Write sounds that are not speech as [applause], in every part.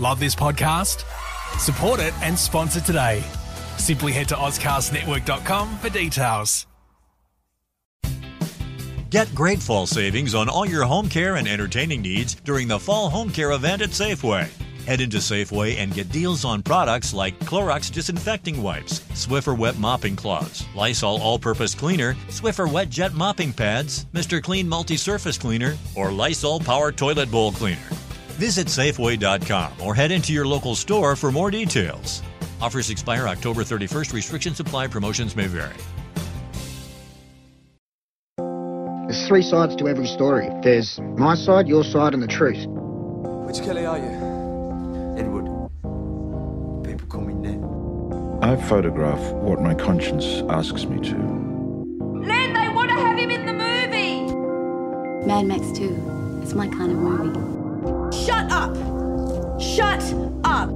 Love this podcast? Support it and sponsor today. Simply head to AuscastNetwork.com for details. Get great fall savings on all your home care and entertaining needs during the Fall Home Care event at Safeway. Head into Safeway and get deals on products like Clorox disinfecting wipes, Swiffer wet mopping cloths, Lysol all-purpose cleaner, Swiffer wet jet mopping pads, Mr. Clean multi-surface cleaner, or Lysol power toilet bowl cleaner. Visit Safeway.com or head into your local store for more details. Offers expire October 31st. Restrictions apply. Promotions may vary. There's three sides to every story. There's my side, your side, and the truth. Which Kelly are you? Edward. People call me Ned. I photograph what my conscience asks me to. Len, they want to have him in the movie! Mad Max 2. It's my kind of movie. Shut up! Shut up!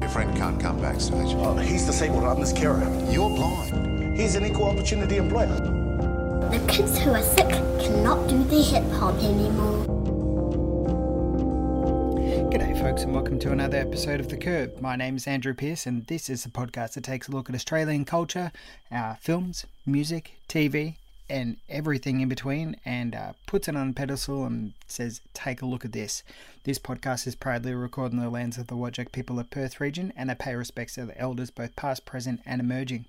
Your friend can't come backstage. Oh, he's disabled. I'm his carer. You're blind. He's an equal opportunity employer. The kids who are sick cannot do the hip hop anymore. G'day, folks, and welcome to another episode of The Curb. My name is Andrew Pearce, and this is a podcast that takes a look at Australian culture, our films, music, TV, and everything in between and uh, puts it on a pedestal and says, Take a look at this. This podcast is proudly recorded in the lands of the Whadjuk people of Perth region and I pay respects to the elders, both past, present, and emerging.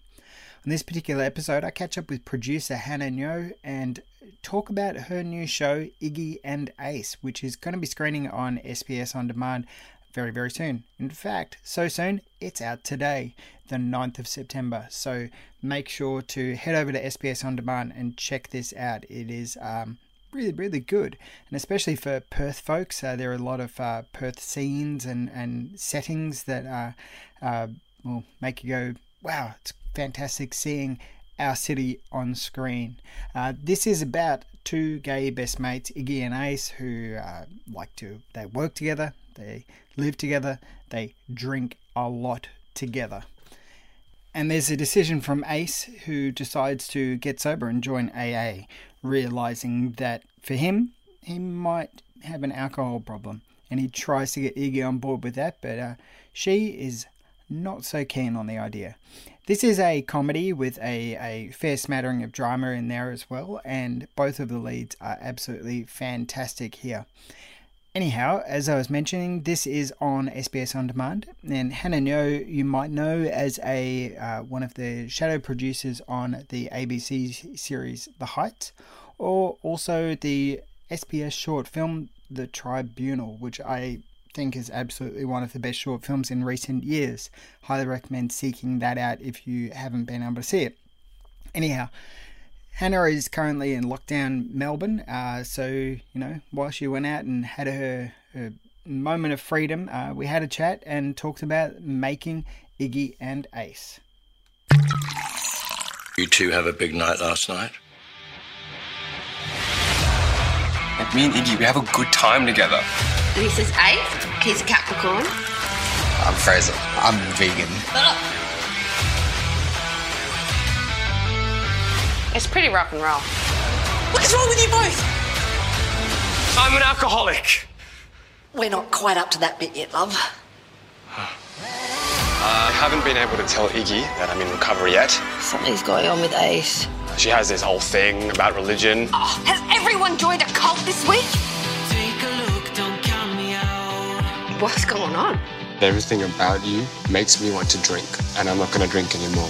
On this particular episode, I catch up with producer Hannah Ngo and talk about her new show, Iggy and Ace, which is going to be screening on SBS On Demand very, very soon. In fact, so soon, it's out today, the 9th of September. So make sure to head over to SBS On Demand and check this out. It is um, really, really good. And especially for Perth folks, uh, there are a lot of uh, Perth scenes and, and settings that uh, will make you go, wow, it's fantastic seeing our city on screen. Uh, this is about two gay best mates, Iggy and Ace, who uh, like to they work together, they live together, they drink a lot together. And there's a decision from Ace who decides to get sober and join AA, realizing that for him, he might have an alcohol problem. And he tries to get Iggy on board with that, but uh, she is not so keen on the idea. This is a comedy with a, a fair smattering of drama in there as well, and both of the leads are absolutely fantastic here. Anyhow, as I was mentioning, this is on SBS On Demand, and Hannah Ngo you might know as a uh, one of the shadow producers on the ABC series The Heights, or also the SBS short film The Tribunal, which I think is absolutely one of the best short films in recent years. Highly recommend seeking that out if you haven't been able to see it. Anyhow, Hannah is currently in lockdown Melbourne, uh, so you know while she went out and had her, her moment of freedom, uh, we had a chat and talked about making Iggy and Ace. You two have a big night last night. Me and Iggy, we have a good time together. This is Ace. He's a Capricorn. I'm Fraser. I'm vegan. It's pretty rock and roll. What is wrong with you both? I'm an alcoholic. We're not quite up to that bit yet, love. I haven't been able to tell Iggy that I'm in recovery yet. Something's going on with Ace. She has this whole thing about religion. Oh, has everyone joined a cult this week? What's going on? Everything about you makes me want to drink, and I'm not going to drink anymore.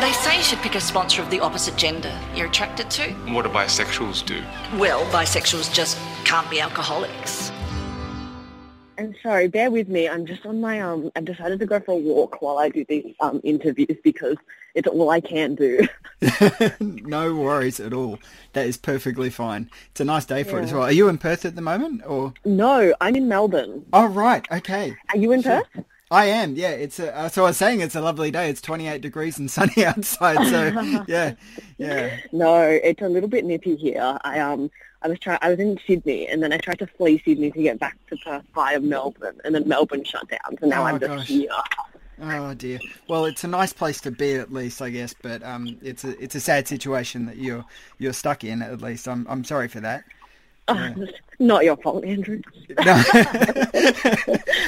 They say you should pick a sponsor of the opposite gender you're attracted to. What do bisexuals do? Well, bisexuals just can't be alcoholics. I'm sorry, bear with me. I'm just on my um. I've decided to go for a walk while I do these um interviews because it's all I can do. [laughs] no worries at all. That is perfectly fine. It's a nice day for yeah. it as well. Are you in Perth at the moment, or? No, I'm in Melbourne. Oh right, okay. Are you in sure. Perth? I am, yeah. It's a, uh, so I was saying it's a lovely day. It's 28 degrees and sunny [laughs] outside. So [laughs] yeah, yeah. No, it's a little bit nippy here. I um, I was trying. I was in Sydney, and then I tried to flee Sydney to get back to Perth via Melbourne, and then Melbourne shut down. So now oh, I'm just gosh. here. Oh dear. Well, it's a nice place to be at least, I guess. But um, it's a it's a sad situation that you're you're stuck in. At least, I'm I'm sorry for that. Oh, not your fault, Andrew. No. [laughs]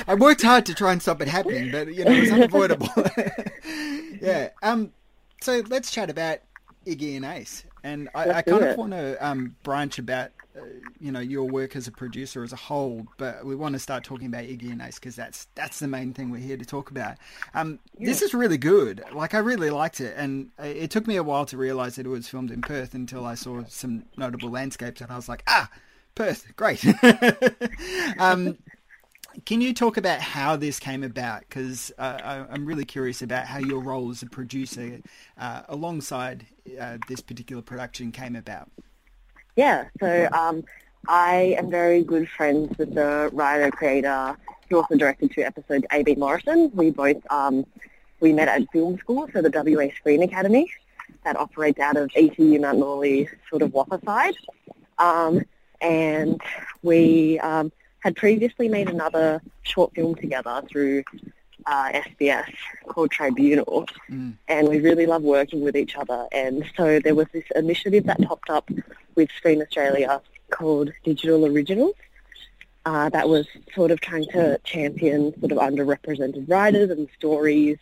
I worked hard to try and stop it happening, but you know it was unavoidable. [laughs] yeah. Um. So let's chat about Iggy and Ace, and I, I kind of want to um, branch about you know your work as a producer as a whole, but we want to start talking about Iggy and Ace because that's that's the main thing we're here to talk about. Um, yeah. This is really good. Like I really liked it, and it took me a while to realize that it was filmed in Perth until I saw some notable landscapes, and I was like, ah, Perth, great. [laughs] um, can you talk about how this came about? Because uh, I'm really curious about how your role as a producer uh, alongside uh, this particular production came about. Yeah, so um, I am very good friends with the writer creator who also directed two episodes, A.B. Morrison. We both um, we met at film school, so the WA Screen Academy that operates out of ECU Mount Lawley, sort of WAAPA side. Um, and we um, had previously made another short film together through uh, SBS called Tribunal, mm. and we really love working with each other. And so there was this initiative that popped up with Screen Australia called Digital Originals. Uh, that was sort of trying to champion sort of underrepresented writers and stories.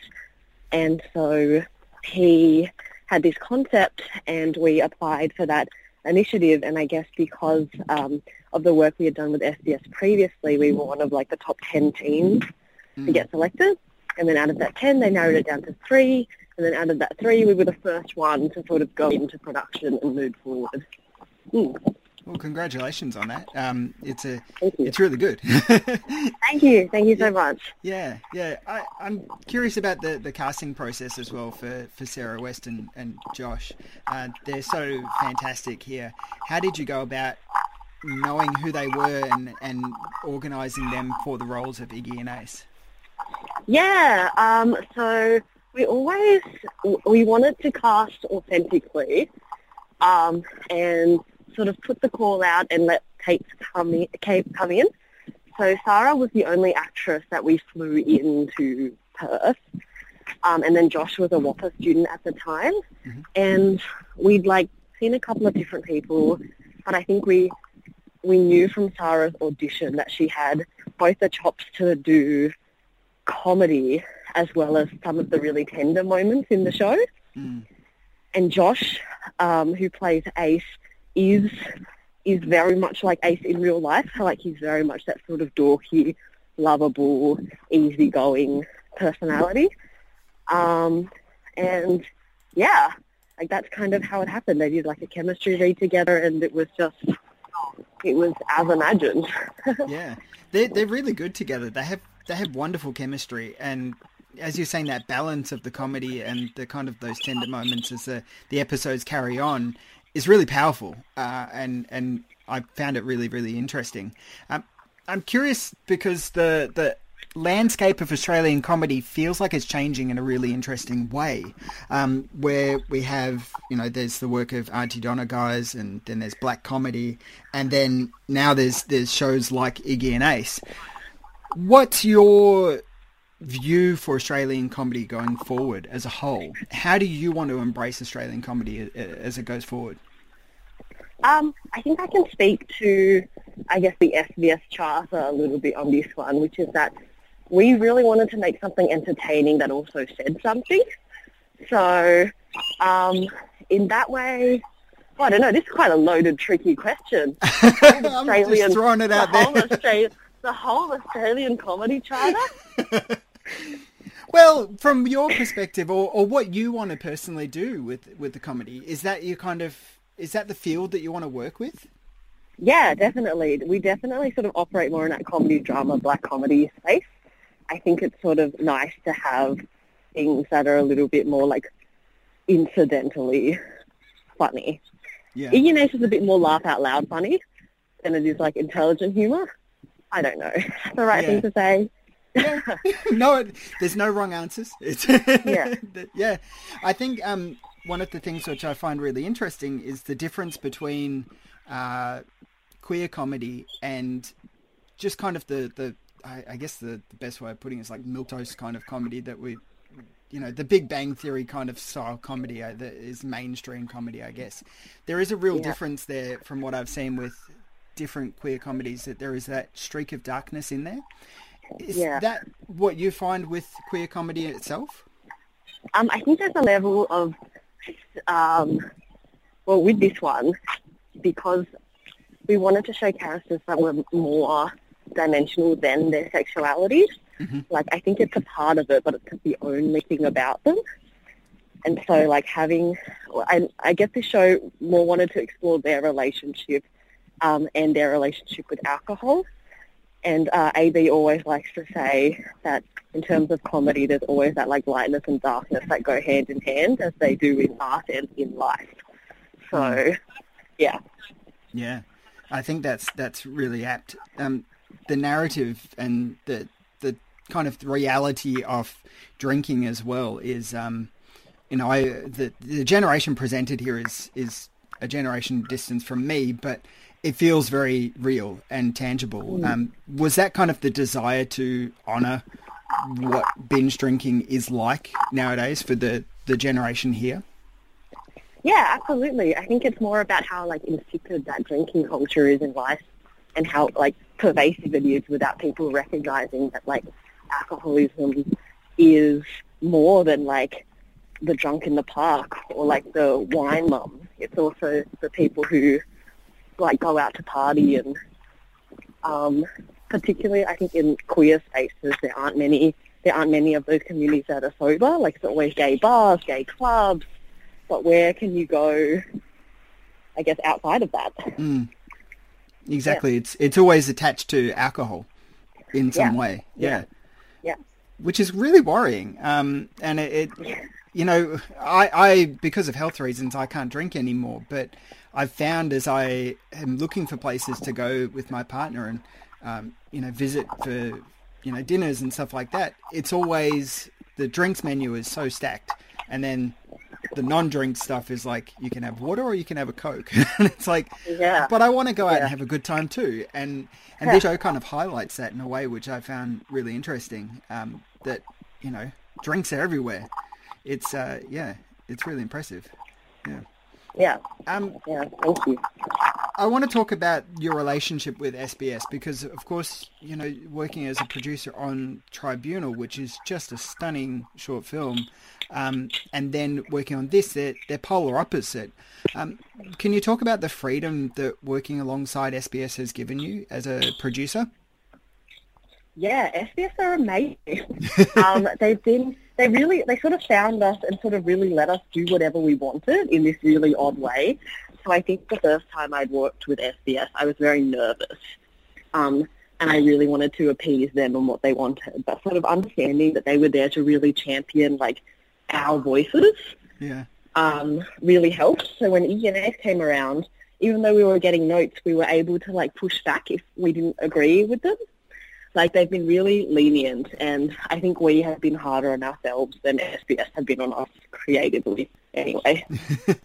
And so he had this concept and we applied for that initiative. And I guess because um, of the work we had done with SBS previously, we were one of like the top 10 teams mm. to get selected. And then out of that 10, they narrowed it down to three. And then out of that three, we were the first one to sort of go into production and move forward. Mm. Well, congratulations on that. Um, it's a, it's really good. [laughs] Thank you. Thank you so much. Yeah, yeah. I, am curious about the, the casting process as well for, for Sarah West and, and Josh. Uh, they're so fantastic here. How did you go about knowing who they were and, and organising them for the roles of Iggy and Ace? Yeah, um, so we always we wanted to cast authentically, um, and sort of put the call out and let Kate come in, Kate come in. So Sarah was the only actress that we flew into Perth. Um, and then Josh was a WAAPA student at the time. Mm-hmm. And we'd like seen a couple of different people, but I think we we knew from Sarah's audition that she had both the chops to do comedy as well as some of the really tender moments in the show. Mm. And Josh, um, who plays Ace, is is very much like Ace in real life. Like he's very much that sort of dorky, lovable, easygoing personality. Um, and yeah, like that's kind of how it happened. They did like a chemistry read together, and it was just it was as imagined. [laughs] yeah, they're they're really good together. They have they have wonderful chemistry, and as you're saying, that balance of the comedy and the kind of those tender moments as the the episodes carry on is really powerful, uh, and and I found it really really interesting. Um, I'm curious because the the landscape of Australian comedy feels like it's changing in a really interesting way. Um, where we have, you know, there's the work of Aunty Donna guys, and then there's black comedy, and then now there's there's shows like Iggy and Ace. What's your view for Australian comedy going forward as a whole? How do you want to embrace Australian comedy as it goes forward? Um, I think I can speak to, I guess, the SBS charter a little bit on this one, which is that we really wanted to make something entertaining that also said something. So, um, in that way, well, I don't know. This is quite a loaded, tricky question. [laughs] I'm just throwing it out the there. Whole [laughs] the whole Australian comedy charter. [laughs] well, from your perspective, or, or what you want to personally do with with the comedy, is that you kind of is that the field that you want to work with? Yeah, definitely. We definitely sort of operate more in that comedy, drama, black comedy space. I think it's sort of nice to have things that are a little bit more like incidentally funny. Yeah. Iggy is a bit more laugh out loud funny than it is like intelligent humor. I don't know. the right yeah. thing to say. yeah. [laughs] no, there's no wrong answers. It's [laughs] yeah, yeah. I think um, one of the things which I find really interesting is the difference between uh, queer comedy and just kind of the the I, I guess the, the, best way of putting it is like milquetoast kind of comedy that we, you know, the Big Bang Theory kind of style comedy uh, that is mainstream comedy. I guess there is a real yeah. difference there from what I've seen with different queer comedies that there is that streak of darkness in there. Is Yeah. that what you find with queer comedy itself? Um, I think there's a level of, um, well, with this one, because we wanted to show characters that were more dimensional than their sexuality. Like, I think it's a part of it, but it's the only thing about them. And so, like, having, I, I guess the show more wanted to explore their relationship um, and their relationship with alcohol. And uh, AB always likes to say that in terms of comedy, there's always that like lightness and darkness that go hand in hand, as they do in art and in life. So, yeah, Yeah, I think that's that's really apt. Um, the narrative and the the kind of reality of drinking as well is, um, you know, I the the generation presented here is is a generation distance from me, but it feels very real and tangible. Um, was that kind of the desire to honour what binge drinking is like nowadays for the the generation here? yeah, absolutely. I think it's more about how like insipid that drinking culture is in life, and how like pervasive it is without people recognizing that like alcoholism is more than like the drunk in the park or like the wine mum. It's also the people who like go out to party and um, particularly I think in queer spaces there aren't many there aren't many of those communities that are sober. Like it's always gay bars, gay clubs, but where can you go? I guess outside of that. Mm. Exactly. It's it's always attached to alcohol in some Yeah. way. Yeah. Yeah. Which is really worrying. Um, and it, it you know, I, I because of health reasons I can't drink anymore. But I've found as I am looking for places to go with my partner and um, you know visit for you know dinners and stuff like that, it's always the drinks menu is so stacked, and then the non-drink stuff is like you can have water or you can have a coke [laughs] and it's like Yeah. but i want to go out Yeah. and have a good time too and and Yeah. this show kind of highlights that in a way which i found really interesting um that you know drinks are everywhere it's uh yeah it's really impressive yeah Yeah. Um, yeah. Thank you. I want to talk about your relationship with SBS because, of course, you know, working as a producer on Tribunal, which is just a stunning short film, um, and then working on this, they're, they're polar opposite. Um, can you talk about the freedom that working alongside SBS has given you as a producer? Yeah, SBS are amazing. [laughs] um, they've been, they really, they sort of found us and sort of really let us do whatever we wanted in this really odd way. So I think the first time I'd worked with SBS, I was very nervous. Um, and I really wanted to appease them and what they wanted, but sort of understanding that they were there to really champion like our voices Yeah. um, really helped. So when ENS came around, even though we were getting notes, we were able to like push back if we didn't agree with them. Like they've been really lenient, and I think we have been harder on ourselves than SBS have been on us creatively. Anyway,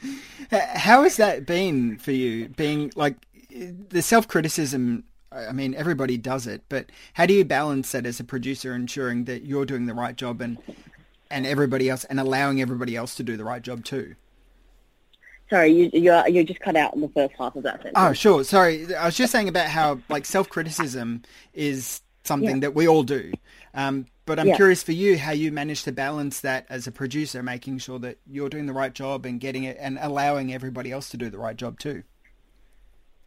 [laughs] How has that been for you? Being like the self criticism. I mean, everybody does it, but how do you balance that as a producer, ensuring that you're doing the right job and and everybody else, and allowing everybody else to do the right job too? sorry, you you you just cut out in the first half of that sentence. Oh, sure. Sorry, I was just saying about how like self criticism is something Yeah. that we all do. Um, but I'm Yeah. curious for you how you manage to balance that as a producer, making sure that you're doing the right job and getting it, and allowing everybody else to do the right job too.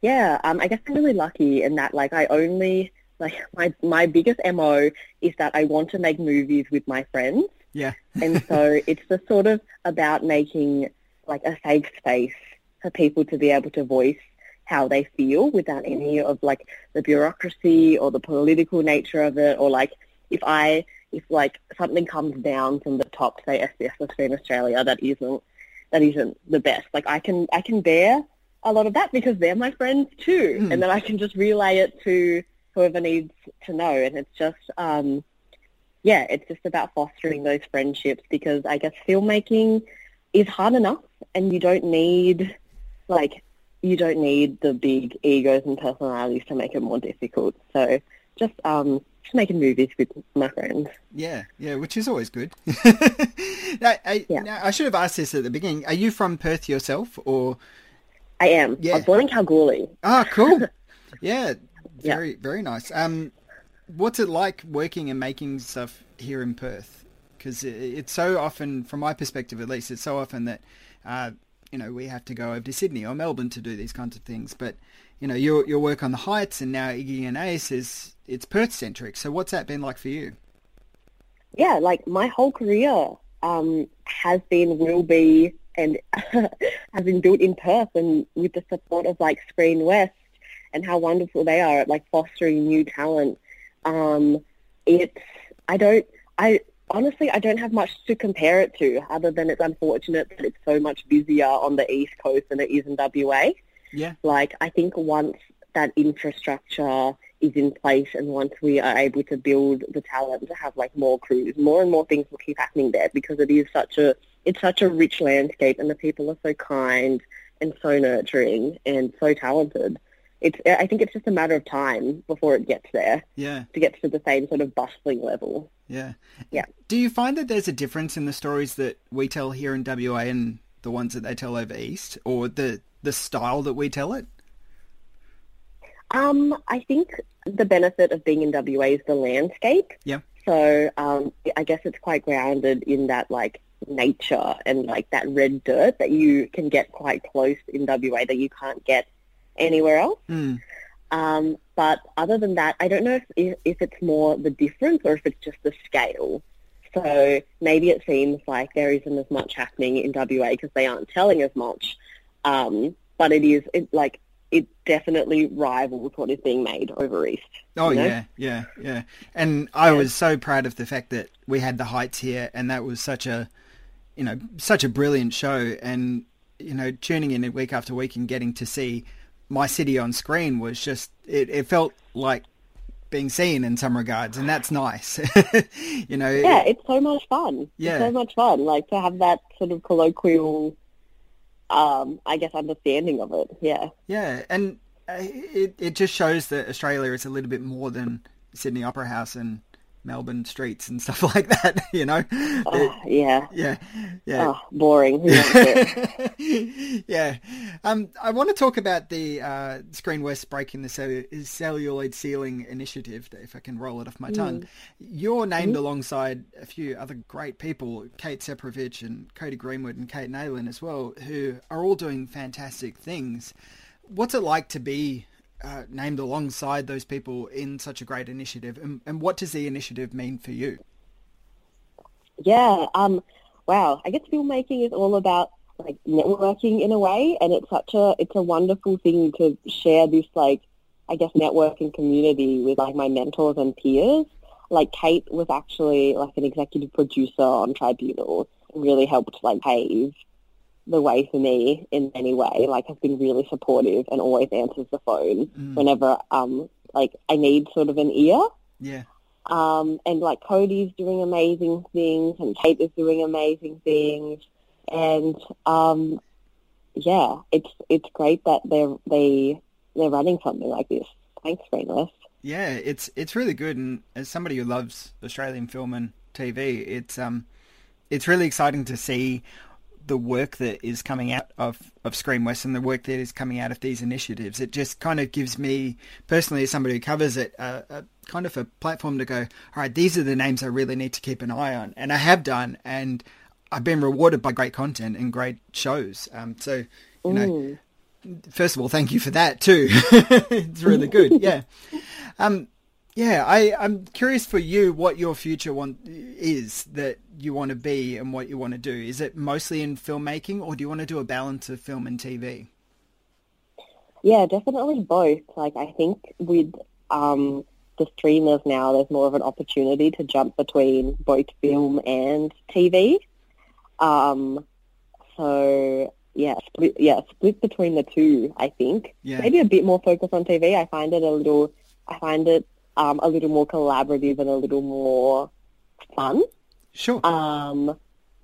Yeah, um, I guess I'm really lucky in that, like, I only, like, my, my biggest MO is that I want to make movies with my friends. Yeah. And so [laughs] it's just sort of about making, like, a safe space for people to be able to voice how they feel without any of, like, the bureaucracy or the political nature of it or, like, if I, if, like, something comes down from the top, say SBS Australia Australia, that isn't, that isn't the best. Like, I can, I can bear a lot of that because they're my friends too, Hmm. and then I can just relay it to whoever needs to know. And it's just, um, yeah, it's just about fostering those friendships because I guess filmmaking is hard enough, and you don't need like you don't need the big egos and personalities to make it more difficult. So just um, just making movies with my friends. Yeah, yeah, which is always good. [laughs] now, I, now, I should have asked this at the beginning. Are you from Perth yourself, or I am. Yeah. I was born in Kalgoorlie. Ah, cool. [laughs] Yeah, very yeah. very nice. Um, what's it like working and making stuff here in Perth? Because it's so often, from my perspective at least, it's so often that uh, you know we have to go over to Sydney or Melbourne to do these kinds of things. But you know your your work on the Heights and now Iggy and Ace is it's Perth centric. So what's that been like for you? Yeah, like my whole career um, has been, will be, and [laughs] has been built in Perth, and with the support of like Screen West and how wonderful they are at like fostering new talent. Um, it's I don't I honestly I don't have much to compare it to other than it's unfortunate that it's so much busier on the east coast than it is in WA. Yeah. Like I think once that infrastructure is in place and once we are able to build the talent to have like more crews, more and more things will keep happening there because it is such a it's such a rich landscape and the people are so kind and so nurturing and so talented. It's I think it's just a matter of time before it gets there. Yeah. To get to the same sort of bustling level. Yeah. Yeah. Do you find that there's a difference in the stories that we tell here in WA and the ones that they tell over east or the the style that we tell it? Um, I think the benefit of being in WA is the landscape. Yeah. So um, I guess it's quite grounded in that like nature and like that red dirt that you can get quite close in WA that you can't get anywhere else. Mm. Um, but other than that, I don't know if, if it's more the difference or if it's just the scale. So maybe it seems like there isn't as much happening in WA because they aren't telling as much. Um, but it is it, like it definitely rivals what is being made over east. Oh you know? yeah, yeah, yeah. And I yeah. was so proud of the fact that we had the heights here, and that was such a, you know, such a brilliant show. And you know, tuning in week after week and getting to see my city on screen was just it, it felt like being seen in some regards, and that's nice. [laughs] you know. Yeah, it's so much fun. Yeah, it's so much fun. Like to have that sort of colloquial um, I guess, understanding of it. Yeah. Yeah, and uh, it it just shows that Australia is a little bit more than Sydney Opera House and Melbourne streets and [laughs] stuff like that. [laughs] You know. Oh, yeah. Yeah. Yeah. Oh, boring. [laughs] yeah. Um, I want to talk about the uh, Screen West breaking the cell- celluloid ceiling initiative. If I can roll it off my tongue, mm. you're named mm-hmm. alongside a few other great people, Kate Separovich and Cody Greenwood and Kate Nayland as well, who are all doing fantastic things. What's it like to be uh, named alongside those people in such a great initiative? And, and what does the initiative mean for you? Yeah, um, wow. I guess filmmaking is all about like networking in a way, and it's such a it's a wonderful thing to share this like I guess networking community with like my mentors and peers. Like Kate was actually like an executive producer on Tribunal and really helped like pave the way for me in any way. Like has been really supportive and always answers the phone mm. whenever um like I need sort of an ear. Yeah. Um and like Cody's doing amazing things and Kate is doing amazing things and um yeah, it's it's great that they're they they're running something like this. Thanks, Greenlist. Yeah, it's it's really good and as somebody who loves Australian film and TV, it's um it's really exciting to see the work that is coming out of, of Screen West and the work that is coming out of these initiatives. It just kind of gives me, personally, as somebody who covers it, a, a, kind of a platform to go, all right, these are the names I really need to keep an eye on. And I have done, and I've been rewarded by great content and great shows. Um, so, you know, first of all, thank you for that too. [laughs] it's really good. Yeah. [laughs] Um, yeah, I, I'm curious for you what your future want is that you want to be and what you want to do. Is it mostly in filmmaking, or do you want to do a balance of film and TV? Yeah, definitely both. Like I think with um, the streamers now, there's more of an opportunity to jump between both film and TV. Um, so yeah, split, yeah, split between the two. I think yeah. maybe a bit more focus on TV. I find it a little. I find it um, a little more collaborative and a little more fun. Sure. Um,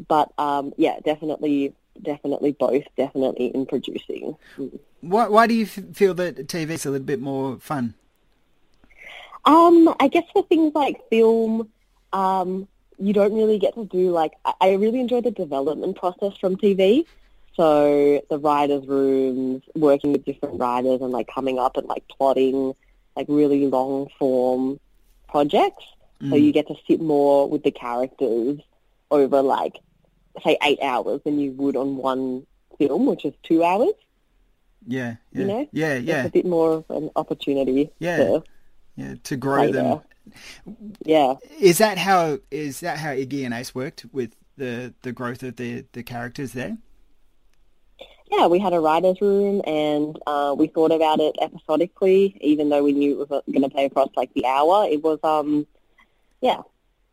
but um, yeah, definitely, definitely both. Definitely in producing. Why, why do you feel that TV is a little bit more fun? Um, I guess for things like film, um, you don't really get to do like. I really enjoy the development process from TV. So the writers' rooms, working with different writers and like coming up and like plotting like really long form projects. So Mm. you get to sit more with the characters over like say eight hours than you would on one film, which is two hours. Yeah, yeah, You know, yeah, It's a bit more of an opportunity. Yeah. to yeah. To grow them. Yeah. Is that how is that how Iggy and Ace worked with the the growth of the the characters there? Yeah, we had a writer's room and uh, we thought about it episodically, even though we knew it was going to play across like the hour. It was, um, yeah,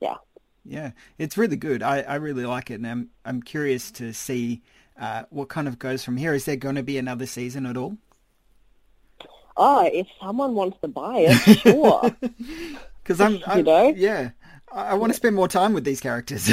yeah. Yeah, it's really good. I, I really like it, and I'm I'm curious to see uh, what kind of goes from here. Is there going to be another season at all? Oh, if someone wants to buy it, sure. [laughs] Because I'm, [laughs] You I'm know? yeah, I, I want to spend more time with these characters.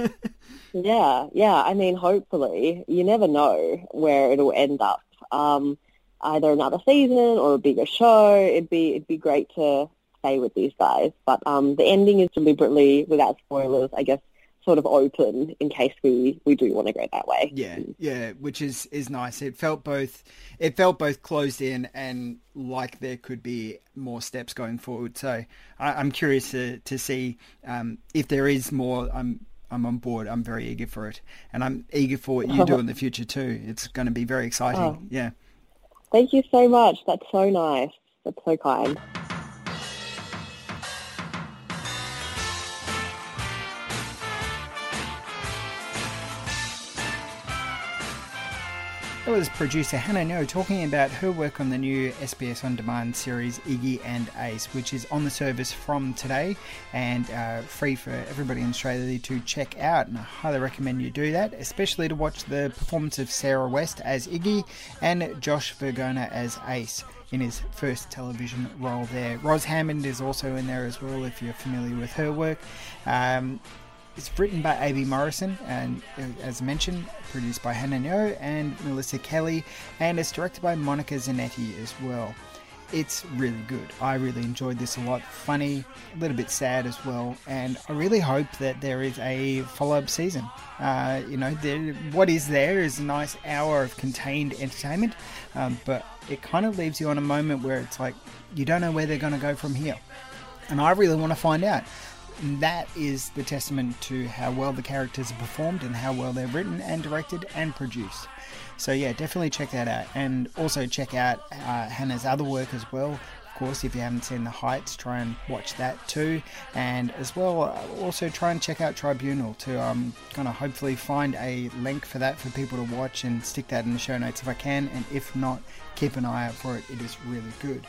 [laughs] yeah, yeah. I mean, hopefully, you never know where it'll end up. Um, either another season or a bigger show. It'd be it'd be great to stay with these guys, but um, the ending is deliberately, without spoilers, I guess, sort of open in case we we do want to go that way. Yeah, yeah, which is is nice. It felt both it felt both closed in and like there could be more steps going forward. So I, I'm curious to to see um, if there is more. I'm I'm on board. I'm very eager for it, and I'm eager for what you [laughs] do in the future too. It's going to be very exciting. Oh. Yeah. Thank you so much. That's so nice. That's so kind. That was producer Hannah Ngo talking about her work on the new SBS On Demand series Iggy and Ace, which is on the service from today and uh, free for everybody in Australia to check out. And I highly recommend you do that, especially to watch the performance of Sarah West as Iggy and Josh Virgona as Ace in his first television role there. Ros Hammond is also in there as well, if you're familiar with her work. Um, it's written by A.B. Morrison and, uh, as mentioned, produced by Hannah Ngo and Melissa Kelly, and it's directed by Monica Zanetti as well. It's really good. I really enjoyed this a lot. Funny, a little bit sad as well, and I really hope that there is a follow-up season. Uh, you know, there, what is there is a nice hour of contained entertainment, um, but it kind of leaves you on a moment where it's like you don't know where they're going to go from here, and I really want to find out. And that is the testament to how well the characters are performed and how well they're written and directed and produced. So yeah, definitely check that out, and also check out uh, Hannah's other work as well. Of course, if you haven't seen The Heights, try and watch that too, and as well, uh, also try and check out Tribunal to um, of hopefully find a link for that for people to watch and stick that in the show notes if I can, and if not, keep an eye out for it. It is really good.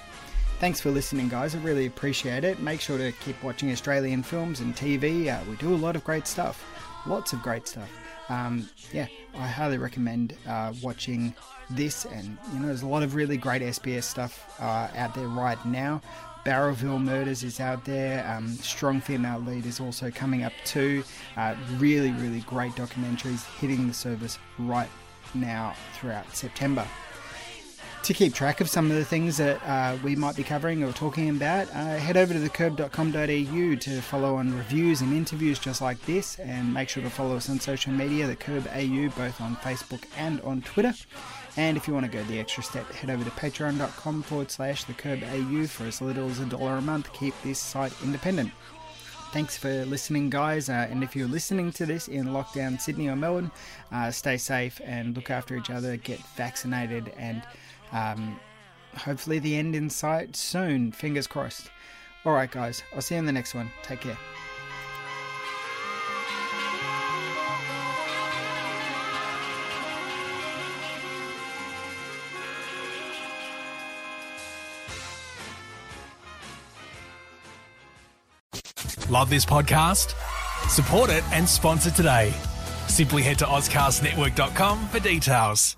Thanks for listening, guys. I really appreciate it. Make sure to keep watching Australian films and TV. Uh, we do a lot of great stuff, lots of great stuff. Um, yeah, I highly recommend uh, watching this. And you know, there's a lot of really great SBS stuff uh, out there right now. Bowraville Murders is out there. Um, Strong Female Lead is also coming up too. Uh, really, really great documentaries hitting the service right now throughout September to keep track of some of the things that uh, we might be covering or talking about, uh, head over to thecurb.com.au to follow on reviews and interviews just like this, and make sure to follow us on social media, the Curb AU, both on Facebook and on Twitter. And if you want to go the extra step, head over to patreon.com forward slash the Curb AU for as little as a dollar a month. Keep this site independent. Thanks for listening, guys. Uh, and if you're listening to this in lockdown Sydney or Melbourne, uh, stay safe and look after each other, get vaccinated, and um, hopefully the end in sight soon. Fingers crossed. All right, guys. I'll see you in the next one. Take care. Love this podcast? Support it and sponsor today. Simply head to AuscastNetwork.com for details.